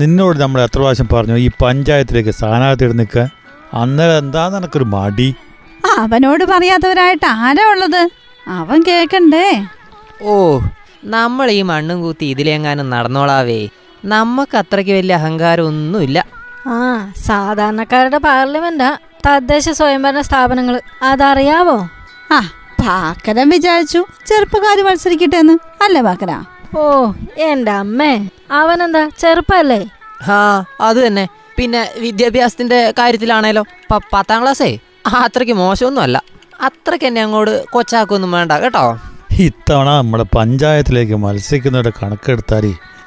നിന്നോട് നമ്മൾ എത്ര പ്രാവശ്യം പറഞ്ഞു ഈ പഞ്ചായത്തിലേക്ക് സ്ഥാനാർത്ഥി നിൽക്കാൻ അന്നേരം എന്താ നിനക്കൊരു മടി? അവനോട് പറയാത്തവരായിട്ട് ആരാ ഉള്ളത്? അവൻ കേക്കണ്ടേ? ഓ നമ്മൾ ഈ മണ്ണും കൂത്തി ഇതിലെങ്ങാനും നടന്നോളാവേ. നമുക്ക് അത്രയ്ക്ക് വലിയ അഹങ്കാരം ഒന്നുമില്ല ആ സാധാരണക്കാരുടെ പാർലമെന്റാ തദ്ദേശ സ്വയംഭരണ സ്ഥാപനങ്ങൾ അതറിയാവോ? ആ പാക്കരം വിചാരിച്ചു ചെറുപ്പക്കാര് മത്സരിക്കട്ടെ എന്ന്. അല്ലേ പാക്കര? ഓ എന്റെ അമ്മേ. അവനെന്താ ചെറുപ്പല്ലേ? ആ അത് തന്നെ. പിന്നെ വിദ്യാഭ്യാസത്തിന്റെ കാര്യത്തിലാണേലോ? പത്താം ക്ലാസ്സേ? അത്രയ്ക്ക് മോശമൊന്നും അല്ല അത്രയ്ക്ക് എന്നെ അങ്ങോട്ട് കൊച്ചാക്കൊന്നും വേണ്ട കേട്ടോ? ഇത്തവണ നമ്മുടെ പഞ്ചായത്തിലേക്ക് മത്സരിക്കുന്നവരുടെ കണക്കെടുത്താൽ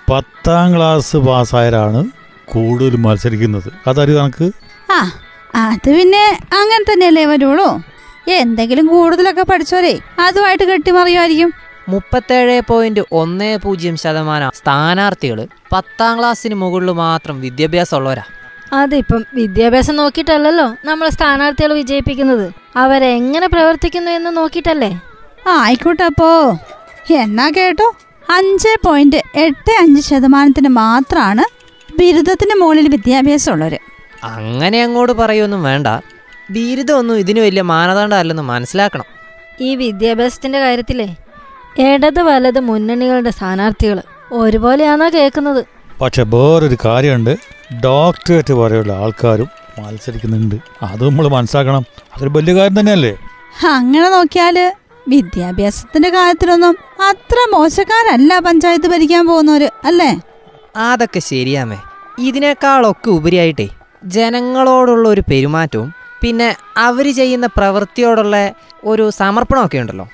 പത്താം ക്ലാസ് പാസ്സായവരാണ് കൂടുതൽ മത്സരിക്കുന്നത്. അതറിയോ കണക്ക് ആ അത് പിന്നെ അങ്ങനെ തന്നെയല്ലേ വരുള്ളൂ. എന്തെങ്കിലും കൂടുതലൊക്കെ പഠിച്ചോരേ അതുമായിട്ട് കെട്ടിമറിയുമായിരിക്കും. മുപ്പത്തേഴ് പോയിന്റ് ഒന്ന് പൂജ്യം ശതമാനം സ്ഥാനാർത്ഥികൾ പത്താം ക്ലാസ്സിന് മുകളിൽ മാത്രം വിദ്യാഭ്യാസം ഉള്ളവരാ അതെ അതിപ്പം വിദ്യാഭ്യാസം നോക്കിയിട്ടല്ലല്ലോ നമ്മൾ സ്ഥാനാർത്ഥികൾ വിജയിപ്പിക്കുന്നത്. അവരെങ്ങനെ പ്രവർത്തിക്കുന്നു എന്ന് നോക്കിയിട്ടല്ലേ? ആയിക്കോട്ടെ അപ്പോ. എന്നാ കേട്ടോ. അഞ്ച് പോയിന്റ് എട്ട് അഞ്ച് ശതമാനത്തിന് മാത്രമാണ് ബിരുദത്തിന് മുകളിൽ വിദ്യാഭ്യാസം ഉള്ളവര് അങ്ങനെ അങ്ങോട്ട് പറയൊന്നും വേണ്ട. ബിരുദമൊന്നും ഇതിന് വലിയ മാനദണ്ഡം അല്ലെന്ന് മനസ്സിലാക്കണം. ഈ വിദ്യാഭ്യാസത്തിന്റെ കാര്യത്തിലേ ഇടത് വലത് മുന്നണികളുടെ സ്ഥാനാർത്ഥികൾ ഒരുപോലെയാണോ കേൾക്കുന്നത്? പക്ഷെ വേറൊരു കാര്യമുണ്ട്. ഡോക്ടറേറ്റ് പോലെയുള്ള ആൾക്കാരും മത്സരിക്കുന്നുണ്ട്. അത് നമ്മൾ മനസ്സിലാക്കണം. അതൊരു വലിയ കാര്യം തന്നെയല്ലേ? അങ്ങനെ നോക്കിയാൽ വിദ്യാഭ്യാസത്തിന്റെ കാര്യത്തിലൊന്നും അത്ര മോശക്കാരല്ല പഞ്ചായത്ത് ഭരിക്കാൻ പോകുന്നവര് അല്ലേ? അതൊക്കെ ശരിയാമേ. ഇതിനേക്കാളൊക്കെ ഉപരിയായിട്ടേ ജനങ്ങളോടുള്ള ഒരു പെരുമാറ്റവും പിന്നെ അവർ ചെയ്യുന്ന പ്രവൃത്തിയോടുള്ള ഒരു സമർപ്പണമൊക്കെ ഉണ്ടല്ലോ.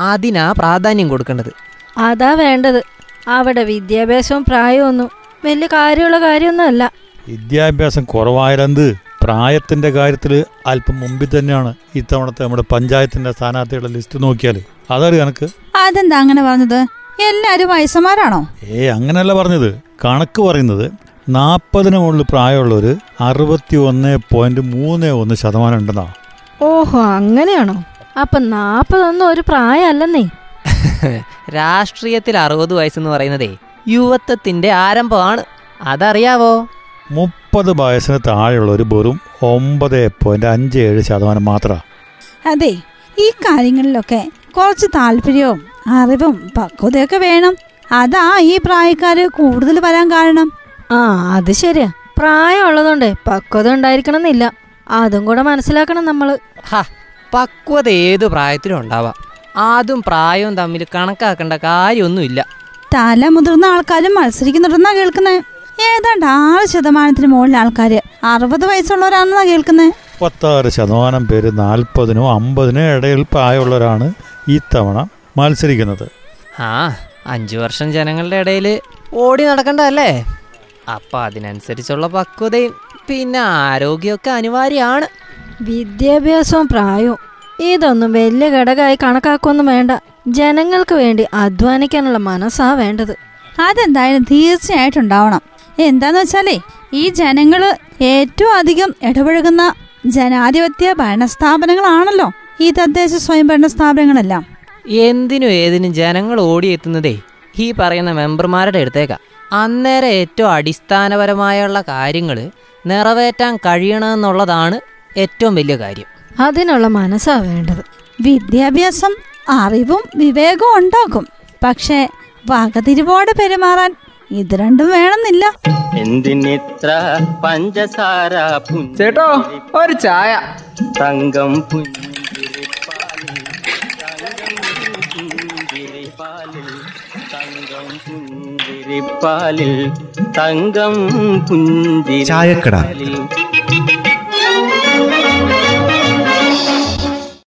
അതിനാ പ്രാധാന്യം കൊടുക്കേണ്ടത്. അതാ വേണ്ടത്. അവിടെ വിദ്യാഭ്യാസവും പ്രായമൊന്നും വലിയ കാര്യമുള്ള കാര്യമൊന്നുമല്ല. വിദ്യാഭ്യാസം കുറവായാലെന്ത് പ്രായത്തിന്റെ കാര്യത്തിൽ അല്പം മുമ്പിൽ തന്നെയാണ് ഇത്തവണത്തെ നമ്മുടെ പഞ്ചായത്തിന്റെ സ്ഥാനാർത്ഥികളുടെ ലിസ്റ്റ് നോക്കിയാൽ അതറിയോ കണക്ക് അതെന്താ അങ്ങനെ പറഞ്ഞത്? എല്ലാരും വയസ്സന്മാരാണോ? ഏ അങ്ങനെയല്ല പറഞ്ഞത്. കണക്ക് പറയുന്നത് നാൽപ്പതിന് മുകളിൽ പ്രായമുള്ളവർ അറുപത്തി ഒന്ന് പോയിന്റ് മൂന്ന് ഒന്ന് ശതമാനം ഉണ്ടെന്നാ. ഓഹോ അങ്ങനെയാണോ? അപ്പൊ നാപ്പതൊന്നും ഒരു പ്രായമല്ലെന്നേ. രാഷ്ട്രീയത്തിൽ അറുപത് വയസ്സെന്ന് പറയുന്നതേ യുവത്വത്തിന്റെ ആരംഭമാണ്. അതറിയാവോ? മുപ്പത് വയസ്സിന് താഴെയുള്ള ഒരു വെറും ഒമ്പത് പോയിന്റ് അഞ്ച് ഏഴ് ശതമാനം മാത്രമാണ് അതെ ഈ കാര്യങ്ങളിലൊക്കെ കുറച്ച് താല്പര്യവും അറിവും പക്വതയൊക്കെ വേണം. അതാ ഈ പ്രായക്കാര് കൂടുതൽ വരാൻ കാരണം. ആ അത് ശരിയാ. പ്രായമുള്ളതുകൊണ്ട് പക്വത ഉണ്ടായിരിക്കണം എന്നില്ല അതും കൂടെ മനസ്സിലാക്കണം നമ്മൾ. ഹ പക്വത ഏത് പ്രായത്തിലും ഉണ്ടാവാം. അതും പ്രായവും തമ്മിൽ കണക്കാക്കേണ്ട കാര്യമൊന്നുമില്ല. തല മുതിർന്ന ആൾക്കാരും മത്സരിക്കുന്നുണ്ടെന്നാ കേൾക്കുന്നേ. ഏതാണ്ട് ആറ് ശതമാനത്തിന് മുകളിൽ ആൾക്കാര് അറുപത് വയസ്സുള്ളവരാണെന്നാ കേൾക്കുന്നേ. പത്താറ് ശതമാനം പേര് നാൽപ്പതിനോ അമ്പതിനോ ഇടയിൽ പ്രായമുള്ളവരാണ് ഈ തവണ മത്സരിക്കുന്നത്. ആ അഞ്ചു വർഷം ജനങ്ങളുടെ ഇടയിൽ ഓടി നടക്കണ്ടല്ലേ അപ്പൊ അതിനനുസരിച്ചുള്ള പക്വതയും പിന്നെ ആരോഗ്യമൊക്കെ അനിവാര്യമാണ്. വിദ്യാഭ്യാസവും പ്രായവും. ഇതൊന്നും വലിയ ഘടകമായി കണക്കാക്കൊന്നും വേണ്ട. ജനങ്ങൾക്ക് വേണ്ടി അധ്വാനിക്കാനുള്ള മനസ്സാ വേണ്ടത്. അതെന്തായാലും തീർച്ചയായിട്ടും ഉണ്ടാവണം എന്താന്ന് വെച്ചാലേ ഈ ജനങ്ങൾ ഏറ്റവും അധികം ഇടപഴകുന്ന ജനാധിപത്യ ഭരണസ്ഥാപനങ്ങളാണല്ലോ ഈ തദ്ദേശ സ്വയംഭരണ സ്ഥാപനങ്ങളെല്ലാം എന്തിനും ഏതിനും ജനങ്ങൾ ഓടിയെത്തുന്നതേ ഈ പറയുന്ന മെമ്പർമാരുടെ അടുത്തേക്കാ. അന്നേരം ഏറ്റവും അടിസ്ഥാനപരമായുള്ള കാര്യങ്ങൾ നിറവേറ്റാൻ കഴിയണമെന്നുള്ളതാണ് ഏറ്റവും വലിയ കാര്യം. അതിനുള്ള മനസ്സാ വേണ്ടത്. വിദ്യാഭ്യാസം അറിവും വിവേകവും ഉണ്ടാക്കും പക്ഷേ വകതിരിവോടെ പെരുമാറാൻ ഇത് രണ്ടും വേണമെന്നില്ല. എന്തിനിത്ര പഞ്ചസാര ചേട്ടോ ഒരു ചായ. തങ്കം പുഞ്ചിരിപ്പാലിൽ തങ്കം പുഞ്ചിരിപ്പാലിൽ തങ്കം തങ്കം ചായക്കട. പുഞ്ചിരിപ്പാലിൽ